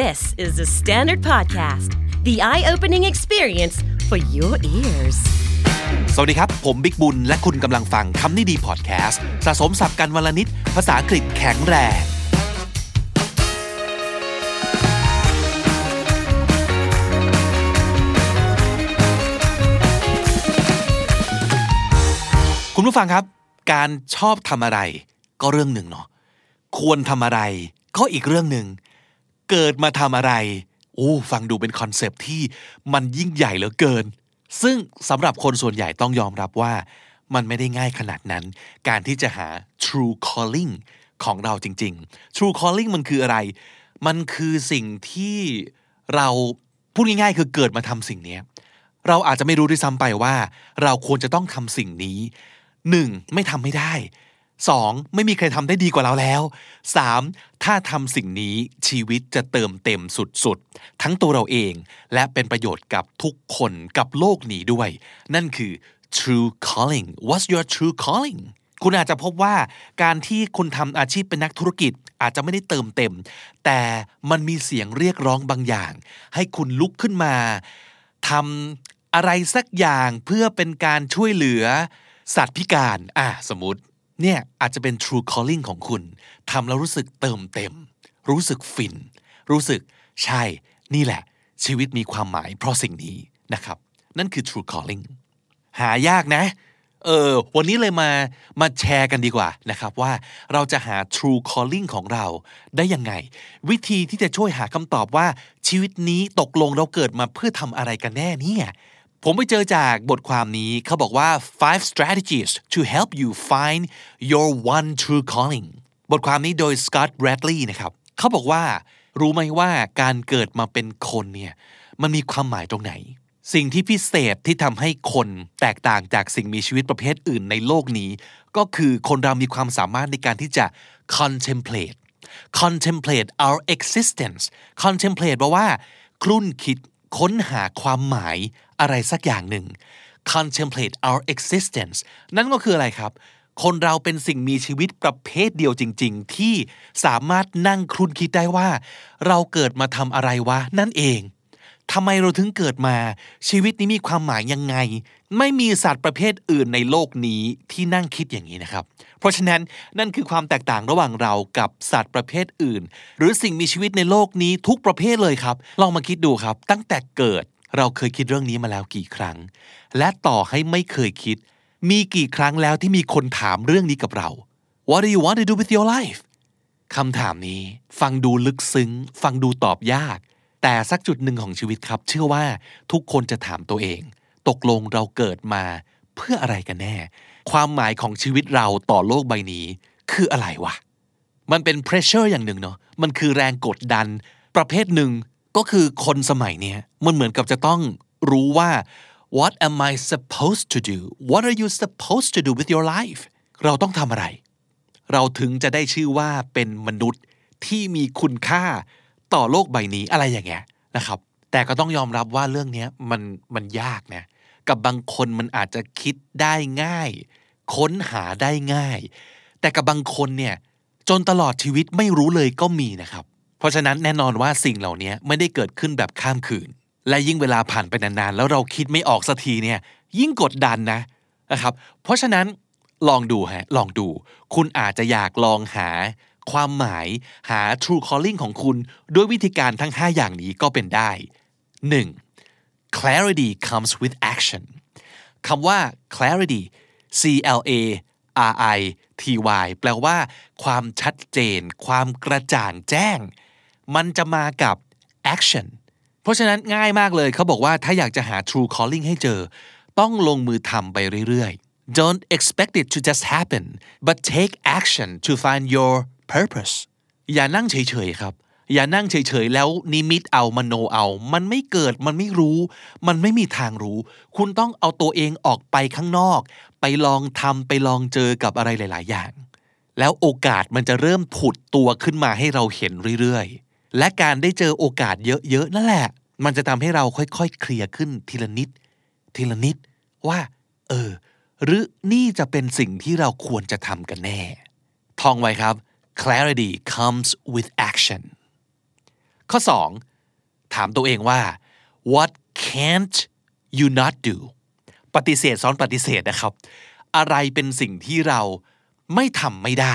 This is the Standard Podcast, the eye opening experience for your ears. สวัสดีครับ ผมบิ๊กบุญ และคุณกำลังฟังคำนี้ดีพอดแคสต์สะสมสับกันวลนิด ภาษาอังกฤษแข็งแรง คุณผู้ฟังครับ การชอบทำอะไรก็เรื่องหนึ่งเนาะ ควรทำอะไรก็อีกเรื่องหนึ่ง เกิดมาทำอะไร โอ้ฟังดูเป็นคอนเซปที่มันยิ่งใหญ่เหลือเกิน ซึ่งสำหรับคนส่วนใหญ่ต้องยอมรับว่า มันไม่ได้ง่ายขนาดนั้น การที่จะหา true calling ของเราจริง ๆ true calling มันคืออะไร มันคือสิ่งที่เราพูดง่ายๆ คือเกิดมาทำสิ่งนี้เราอาจจะไม่รู้ด้วยซ้ำไปว่า เราควรจะต้องทำสิ่งนี้หนึ่งไม่ทำไม่ได้ สองไม่มีใครทำได้ดีกว่าเราแล้วสามถ้าทำสิ่งนี้ชีวิตจะเติมเต็มสุดๆ ทั้งตัวเราเอง และเป็นประโยชน์กับทุกคนกับโลกนี้ด้วย นั่นคือ true calling what's your true calling คุณอาจจะพบว่าการที่คุณทำอาชีพเป็นนักธุรกิจอาจจะไม่ได้เติมเต็ม แต่มันมีเสียงเรียกร้องบางอย่าง ให้คุณลุกขึ้นมาทำอะไรสักอย่างเพื่อเป็นการช่วยเหลือสัตว์พิการ อะสมมติ เนี่ยอาจจะเป็น true calling ของคุณทำแล้วรู้สึกเติมเต็ม รู้สึกฟิน รู้สึกใช่ นี่แหละ ชีวิตมีความหมายเพราะสิ่งนี้นะครับ นั่นคือ true calling หายากนะ เออ วันนี้เลยมา มาแชร์กันดีกว่านะครับว่าเราจะหา true calling ของเราได้ยังไง วิธีที่จะช่วยหาคำตอบว่าชีวิตนี้ตกลงเราเกิดมาเพื่อทำอะไรกันแน่เนี่ย ผมไปเจอจากบทความนี้เขาบอกว่า five strategies to help you find your one true calling บทความนี้โดย Scott Bradley นะครับเขาบอกว่า รู้ไหมว่าการเกิดมาเป็นคนเนี่ยมันมีความหมายตรงไหน สิ่งที่พิเศษที่ทำให้คนแตกต่างจากสิ่งมีชีวิตประเภทอื่นในโลกนี้ ก็คือคนเรามีความสามารถในการที่จะ contemplate contemplate our existence contemplate แปลว่า ครุ่นคิด ค้นหาความหมายอะไรสักอย่างหนึ่ง contemplate our existence นั่นก็คืออะไรครับ คนเราเป็นสิ่งมีชีวิตประเภทเดียวจริง ๆ ที่สามารถนั่งครุ่นคิดได้ว่า เราเกิดมาทำอะไรวะนั่นเอง ทำไมเราถึงเกิดมา ชีวิตนี้มีความหมายยังไง ไม่มีสัตว์ประเภทอื่นในโลกนี้ที่นั่งคิดอย่างนี้นะครับ เพราะฉะนั้นนั่นคือความแตกต่างระหว่างเรากับสัตว์ประเภทอื่น หรือสิ่งมีชีวิตในโลกนี้ทุกประเภทเลยครับ ลองมาคิดดูครับ ตั้งแต่เกิดเราเคยคิดเรื่องนี้มาแล้วกี่ครั้ง และต่อให้ไม่เคยคิด มีกี่ครั้งแล้วที่มีคนถามเรื่องนี้กับเรา What do you want to do with your life คำถามนี้ ฟังดูลึกซึ้ง ฟังดูตอบยาก แต่สักจุดหนึ่งของชีวิตครับ เชื่อว่าทุกคนจะถามตัวเอง ตกลงเราเกิดมาเพื่ออะไรกันแน่ ความหมายของชีวิตเราต่อโลกใบนี้ คืออะไรวะ มันเป็น pressure อย่างหนึ่งเนาะมันคือแรงกดดัน ประเภทหนึ่งก็คือคนสมัยเนี้ยมันเหมือนกับจะต้องรู้ว่า what am I supposed to do what are you supposed to do with your life เราต้องทำอะไร เราถึงจะได้ชื่อว่าเป็นมนุษย์ที่มีคุณค่า ต่อโลกใบนี้อะไรอย่างเงี้ยนะครับ แต่ก็ต้องยอมรับว่าเรื่องนี้มันมันยากนะกับบางคนมันอาจจะคิดได้ง่าย ค้นหาได้ง่าย แต่กับบางคนเนี่ยจนตลอดชีวิตไม่รู้เลยก็มีนะครับ เพราะฉะนั้นแน่นอนว่าสิ่งเหล่านี้ไม่ได้เกิดขึ้นแบบข้ามคืน และยิ่งเวลาผ่านไปนานๆ แล้วเราคิดไม่ออกสักทีเนี่ยยิ่งกดดันนะนะครับ เพราะฉะนั้นลองดูฮะลองดู คุณอาจจะอยากลองหา ความหมายหา true calling ของคุณด้วยวิธีการทั้ง 5 อย่างนี้ก็เป็นได้ 1. clarity comes with action คำว่า clarity C L A R I T Y แปลว่า ความชัดเจน ความกระจ่างแจ้ง มันจะมากับ action เพราะฉะนั้นง่ายมากเลยเขาบอกว่าถ้าอยากจะหา true calling ให้เจอ ต้องลงมือทำไปเรื่อยๆ don't expect it to just happen but take action to find your purpose อย่านั่งเฉยๆครับ อย่านั่งเฉยๆแล้วนิมิตเอามโนเอา มันไม่เกิดมันไม่รู้ มันไม่มีทางรู้ คุณต้องเอาตัวเองออกไปข้างนอก ไปลองทำไปลองเจอกับอะไรหลาย ๆ อย่าง แล้วโอกาสมันจะเริ่มผุดตัวขึ้นมาให้เราเห็นเรื่อยๆ และการได้เจอโอกาสเยอะๆนั่นแหละ มันจะทำให้เราค่อยๆ เคลียร์ขึ้นทีละนิด ทีละนิดว่า เออ หรือนี่จะเป็นสิ่งที่เราควรจะทำกันแน่ ท่องไว้ครับ clarity comes with action ข้อ 2 ถามตัวเองว่า what can't you not do ปฏิเสธซ้อนปฏิเสธนะครับ อะไรเป็นสิ่งที่เราไม่ทำไม่ได้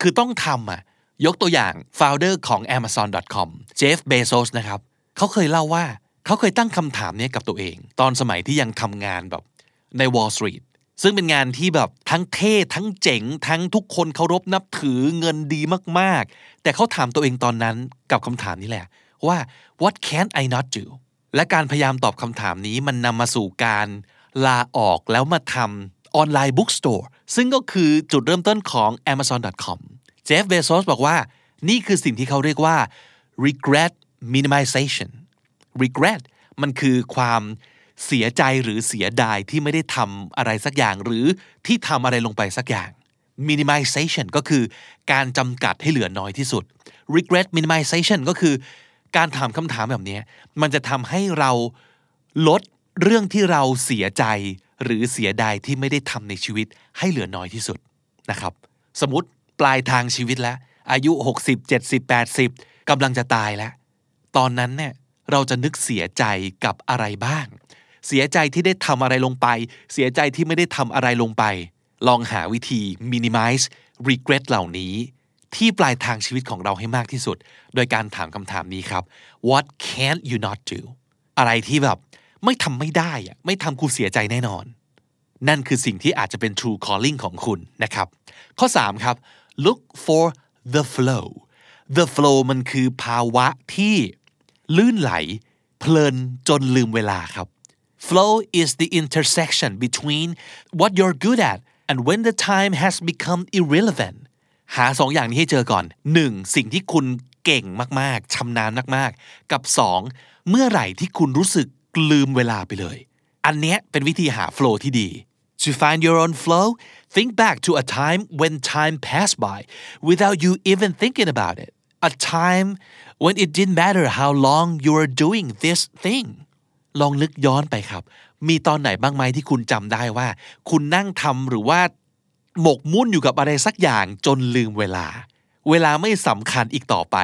คือต้องทำอะ ยกตัวอย่าง founder ของ amazon.com Jeff Bezos นะครับ เขาเคยเล่าว่า เขาเคยตั้งคำถามนี้กับตัวเอง ตอนสมัยที่ยังทำงานแบบใน Wall Street ซึ่งเป็นงานที่แบบทั้งเท่ทั้งเจ๋ง ทั้งทุกคนเคารพนับถือเงินดีมากๆ แต่เขาถามตัวเองตอนนั้นกับคำถามนี้แหละ ว่า what can I not do และการพยายามตอบคำถามนี้มันนำมาสู่การลาออกแล้วมาทำออนไลน์บุ๊กสโตร์ซึ่งก็คือจุดเริ่มต้นของ amazon.com เจฟเบโซสบอกว่า นี่คือสิ่งที่เขาเรียกว่า regret minimization regret มันคือความ เสียใจหรือเสียดายที่ไม่ได้ทำอะไรสักอย่าง หรือที่ทำอะไรลงไปสักอย่าง minimization ก็คือการจำกัดให้เหลือน้อยที่สุด regret minimization ก็คือ การถามคำถามแบบนี้มันจะทำให้เราลดเรื่องที่เราเสียใจ หรือเสียดายที่ไม่ได้ทำในชีวิตให้เหลือน้อยที่สุดนะครับ สมมติปลายทางชีวิตแล้ว อายุ 60 70 80กำลังจะตายแล้ว ตอนนั้นเนี่ยเราจะนึกเสียใจกับอะไรบ้าง เสียใจที่ได้ทำอะไรลงไป เสียใจที่ไม่ได้ทำอะไรลงไป ลองหาวิธี minimize regret เหล่านี้ ที่ปลายทางชีวิตของเราให้มากที่สุด โดยการถามคำถามนี้ครับ what can't you not do อะไรที่แบบไม่ทำไม่ได้อะไม่ทำคุณเสียใจแน่นอน นั่นคือสิ่งที่อาจจะเป็น true calling ของคุณนะครับ ข้อ 3 ครับ look for the flow the flow มันคือภาวะที่ลื่นไหล เพลินจนลืมเวลาครับ flow is the intersection between what you're good at and when the time has become irrelevant หาสองอย่างนี้ให้เจอก่อน 1. สิ่งที่คุณเก่งมากๆชำนาญมากๆ กับ 2. เมื่อไหร่ที่คุณรู้สึกลืมเวลาไปเลย อันเนี้ยเป็นวิธีหา flow ที่ดี To find your own flow think back to a time when time passed by without you even thinking about it a time when it didn't matter how long you were doing this thing ลองนึกย้อนไปครับ มีตอนไหนบ้างไหมที่คุณจำได้ว่า คุณนั่งทำหรือว่าหมกมุ่นอยู่กับอะไรสักอย่างจนลืมเวลา เวลาไม่สำคัญอีกต่อไป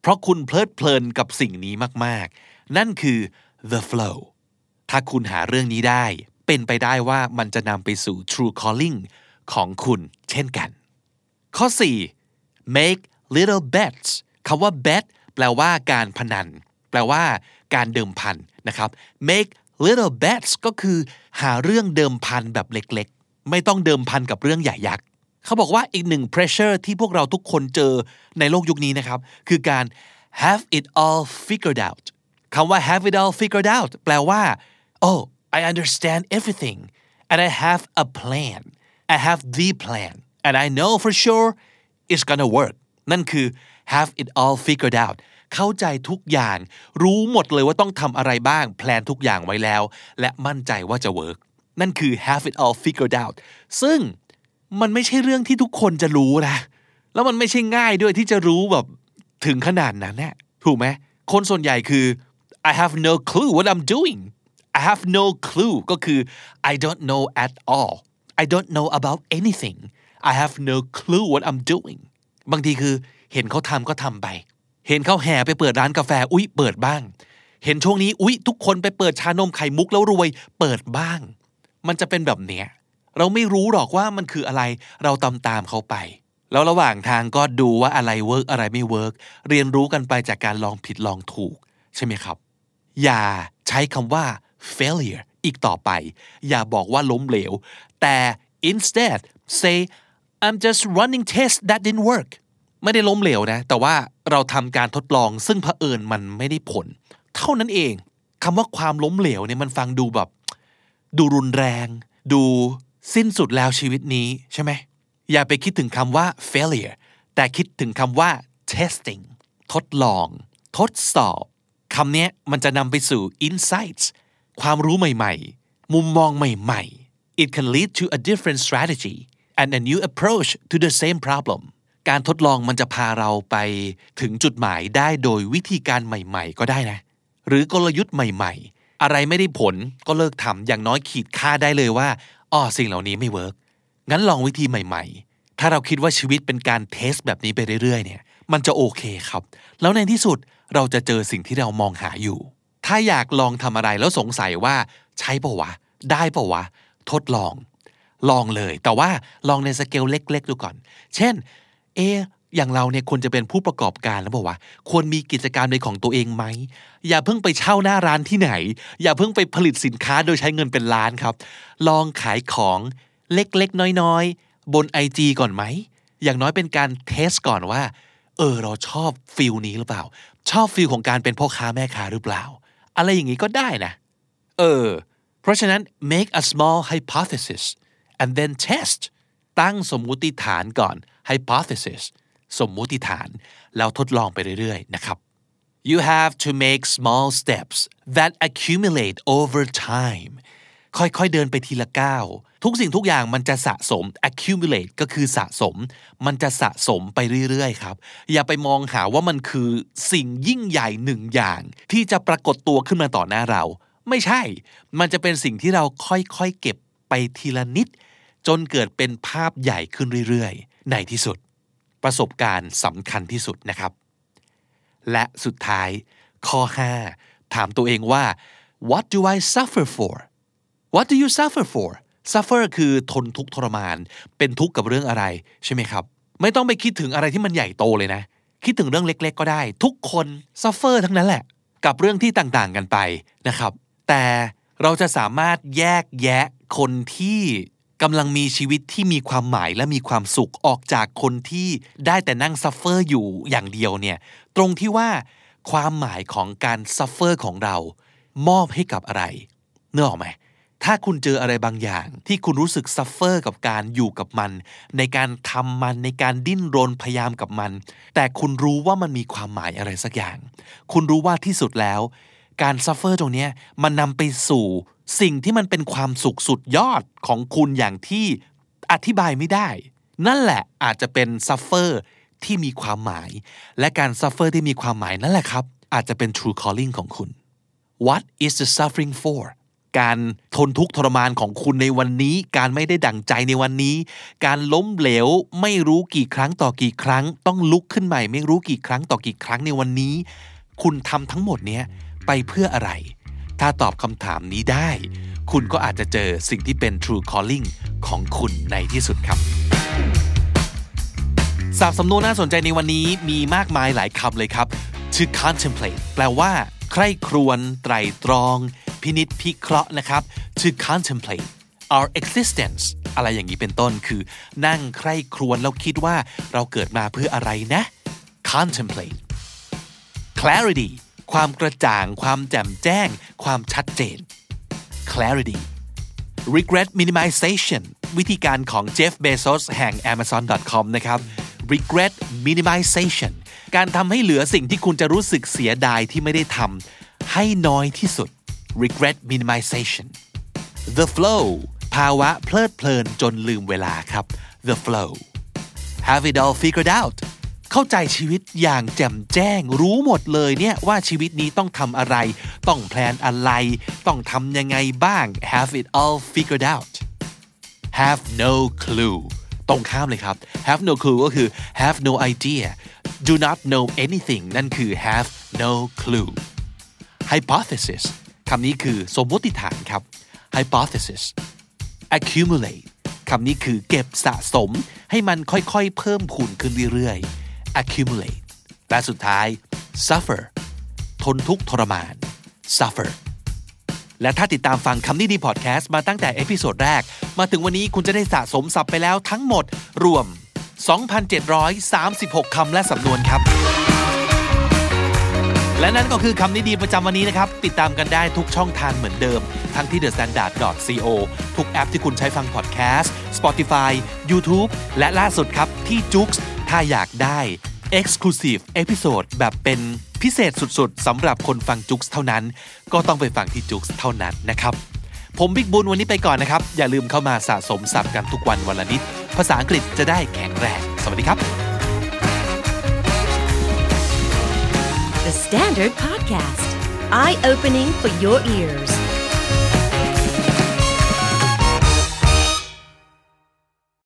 เพราะคุณเพลิดเพลินกับสิ่งนี้มากๆ นั่นคือ the flow ถ้าคุณหาเรื่องนี้ได้ เป็นไปได้ว่ามันจะนำไปสู่ true calling ของคุณเช่นกัน ข้อ 4 make little bets คำว่า bet แปลว่าการพนัน แปลว่า การเดิมพันนะครับ make little bets ก็คือหาเรื่องเดิมพันแบบเล็กๆ ไม่ต้องเดิมพันกับเรื่องใหญ่ยักษ์เขาบอกว่าอีกหนึ่ง pressure ที่พวกเราทุกคนเจอในโลกยุคนี้นะครับ คือการ have it all figured out คำว่า have it all figured out แปลว่า oh I understand everything and I have a plan I have the plan and I know for sure it's gonna work นั่นคือ have it all figured out เข้าใจทุกอย่าง รู้หมดเลยว่าต้องทำอะไรบ้าง แพลนทุกอย่างไว้แล้ว และมั่นใจว่าจะ work นั่นคือ have it all figured out ซึ่งมันไม่ใช่เรื่องที่ทุกคนจะรู้นะ แล้วมันไม่ใช่ง่ายด้วยที่จะรู้แบบถึงขนาดนั้นนะถูกไหมคนส่วนใหญ่คือ I have no clue what I'm doing I have no clue ก็คือ I don't know at all I don't know about anything I have no clue what I'm doing บางทีคือเห็นเขาทำก็ทำไป เห็นเขาแห่ไปเปิดร้านกาแฟ อุ๊ย เปิดบ้าง เห็นช่วงนี้ อุ๊ย ทุกคนไปเปิดชานมไข่มุกแล้วรวย เปิดบ้าง มันจะเป็นแบบเนี้ย เราไม่รู้หรอกว่ามันคืออะไร เราตามตามเขาไป แล้วระหว่างทางก็ดูว่าอะไร work อะไรไม่ work เรียนรู้กันไปจากการลองผิดลองถูก ใช่ไหมครับ อย่าใช้คำว่า failure อีกต่อไป อย่าบอกว่าล้มเหลว แต่ instead say I'm just running tests that didn't work ไม่ได้ล้มเหลวนะ แต่ว่าเราทำการทดลอง ซึ่งเผอิญมันไม่ได้ผล เท่านั้นเองคำว่าความล้มเหลวเนี่ยมันฟังดูแบบ ดูรุนแรง ดูสิ้นสุดแล้วชีวิตนี้ใช่ไหมอย่าไปคิดถึงคำว่า failure แต่คิดถึงคำว่า testing ทดลอง ทดสอบคำนี้มันจะนำไปสู่ insights ความรู้ใหม่ๆ มุมมองใหม่ๆ it can lead to a different strategy and a new approach to the same problem การทดลองมันจะพาเราไปถึงจุดหมายได้โดยวิธีการใหม่ ๆ ก็ได้นะ หรือกลยุทธ์ใหม่ ๆ อะไรไม่ได้ผลก็เลิกทำอย่างน้อยขีดฆ่าได้เลยว่าอ๋อสิ่งเหล่านี้ไม่ work งั้นลองวิธีใหม่ ๆ ถ้าเราคิดว่าชีวิตเป็นการ test แบบนี้ไปเรื่อยๆ เนี่ย มันจะโอเคครับ แล้วในที่สุดเราจะเจอสิ่งที่เรามองหาอยู่ ถ้าอยากลองทำอะไรแล้วสงสัยว่า ใช่ปะวะ ได้ปะวะ ทดลอง ลองเลย แต่ว่าลองในสเกลเล็ก ๆ ดูก่อน เช่น เออย่างเราเนี่ยควรจะเป็นผู้ประกอบการแล้วบอกว่า ควรมีกิจการในของตัวเองไหม อย่าเพิ่งไปเช่าหน้าร้านที่ไหน อย่าเพิ่งไปผลิตสินค้าโดยใช้เงินเป็นล้านครับ ลองขายของเล็กๆ น้อยๆ บน IG ก่อนไหม อย่างน้อยเป็นการ test ก่อนว่า เออเราชอบ feel นี้หรือเปล่า ชอบ feel ของการเป็นพ่อค้าแม่ค้าหรือเปล่า อะไรอย่างนี้ก็ได้นะ เออ เพราะฉะนั้น make a small hypothesis and then test ตั้งสมมุติฐานก่อน hypothesis สมมุติฐาน แล้วทดลองไปเรื่อยๆ นะครับ you have to make small steps that accumulate over time ค่อยๆ เดินไปทีละก้าว ทุกสิ่งทุกอย่างมันจะสะสม accumulate ก็คือสะสม มันจะสะสมไปเรื่อยๆ ครับ อย่าไปมองหาว่ามันคือสิ่งยิ่งใหญ่หนึ่งอย่าง ที่จะปรากฏตัวขึ้นมาต่อหน้าเรา ไม่ใช่ มันจะเป็นสิ่งที่เราค่อยๆ เก็บไปทีละนิด จนเกิดเป็นภาพใหญ่ขึ้นเรื่อยๆ ในที่สุด ประสบการณ์สำคัญที่สุดนะครับ และสุดท้ายข้อ 5 ถามตัวเองว่า what do I suffer for what do you suffer for suffer คือทนทุกข์ทรมาน เป็นทุกข์กับเรื่องอะไรใช่ไหมครับ ไม่ต้องไปคิดถึงอะไรที่มันใหญ่โตเลยนะ คิดถึงเรื่องเล็ก ๆ ก็ได้ ทุกคน suffer ทั้งนั้นแหละ กับเรื่องที่ต่างๆกันไปนะครับ แต่เราจะสามารถแยกแยะคนที่ กำลังมีชีวิตที่มีความหมายและมีความสุขออกจากคนที่ได้แต่นั่ง suffer อยู่อย่างเดียวเนี่ยตรงที่ว่าความหมายของการ suffer ของเรา มอบให้กับอะไรเนื้อออกไหมถ้าคุณเจออะไรบางอย่าง ที่คุณรู้สึก suffer กับการอยู่กับมัน ในการทำมันในการดิ้นรนพยายามกับมัน แต่คุณรู้ว่ามันมีความหมายอะไรสักอย่าง คุณรู้ว่าที่สุดแล้ว การ suffer ตรงนี้มันนำไปสู่ สิ่งที่มันเป็นความสุขสุดยอดของคุณอย่างที่อธิบายไม่ได้ นั่นแหละอาจจะเป็น suffer ที่มีความหมาย และการ suffer ที่มีความหมายนั่นแหละครับ อาจจะเป็น true calling ของคุณ What is the suffering for การทนทุกข์ทรมานของคุณในวันนี้ การไม่ได้ดั่งใจในวันนี้ การล้มเหลวไม่รู้กี่ครั้งต่อกี่ครั้ง ต้องลุกขึ้นใหม่ ไม่รู้กี่ครั้งต่อกี่ครั้งในวันนี้ คุณทำทั้งหมดเนี้ยไปเพื่ออะไร ถ้าตอบคำถามนี้ได้ คุณก็อาจจะเจอสิ่งที่เป็น true calling ของคุณในที่สุดครับศัพท์สำนวนน่าสนใจในวันนี้มีมากมายหลายคำเลยครับ to contemplate แปลว่า ใคร่ครวญไตรตรอง พินิษพิเคราะห์นะครับ to contemplate our existence อะไรอย่างนี้เป็นต้นคือ นั่งใคร่ครวญแล้วคิดว่าเราเกิดมาเพื่ออะไรนะ contemplate clarity ความกระจ่าง ความแจ่มแจ้ง ความชัดเจน clarity regret minimization วิธีการของเจฟเบโซสแห่ง amazon.com นะครับ regret minimization การทำให้เหลือสิ่งที่คุณจะรู้สึกเสียดายที่ไม่ได้ทำให้น้อยที่สุด regret minimization the flow ภาวะเพลิดเพลินจนลืมเวลาครับ the flow have it all figured out เข้าใจชีวิตอย่างแจ่มแจ้ง รู้หมดเลยเนี่ยว่าชีวิตนี้ต้องทำอะไร ต้องแพลนอะไร ต้องทำยังไงบ้าง have it all figured out have no clue ตรงข้ามเลยครับ have no clue ก็คือ have no idea do not know anything นั่นคือ have no clue hypothesis คำนี้คือสมมติฐานครับ hypothesis accumulate คำนี้คือเก็บสะสมให้มันค่อยๆ เพิ่มพูนขึ้นเรื่อยๆ accumulate และสุดท้าย suffer ทนทุกข์ทรมาน suffer และถ้าติดตามฟังคำนี้ดีพอดแคสต์มาตั้งแต่ episode แรก มาถึงวันนี้คุณจะได้สะสมศัพท์ไปแล้วทั้งหมดรวม 2,736 คำและสำนวนครับ และนั่นก็คือคำนี้ดีประจำวันนี้นะครับ ติดตามกันได้ทุกช่องทางเหมือนเดิม ทั้งที่ thestandard.co ทุกแอปที่คุณใช้ฟังพอดแคสต์ Spotify YouTube และล่าสุดครับที่ j o o x ถ้าอยากได้ Exclusive Episode แบบเป็นพิเศษสุดๆสำหรับคนฟังจุกเท่านั้น ก็ต้องไปฟังที่จุกเท่านั้นนะครับผมบิ๊กบุญวันนี้ไปก่อนนะครับ อย่าลืมเข้ามาสะสมศัพท์กันทุกวันวันละนิด ภาษาอังกฤษจะได้แข็งแรง สวัสดีครับ The Standard Podcast, eye opening for your ears.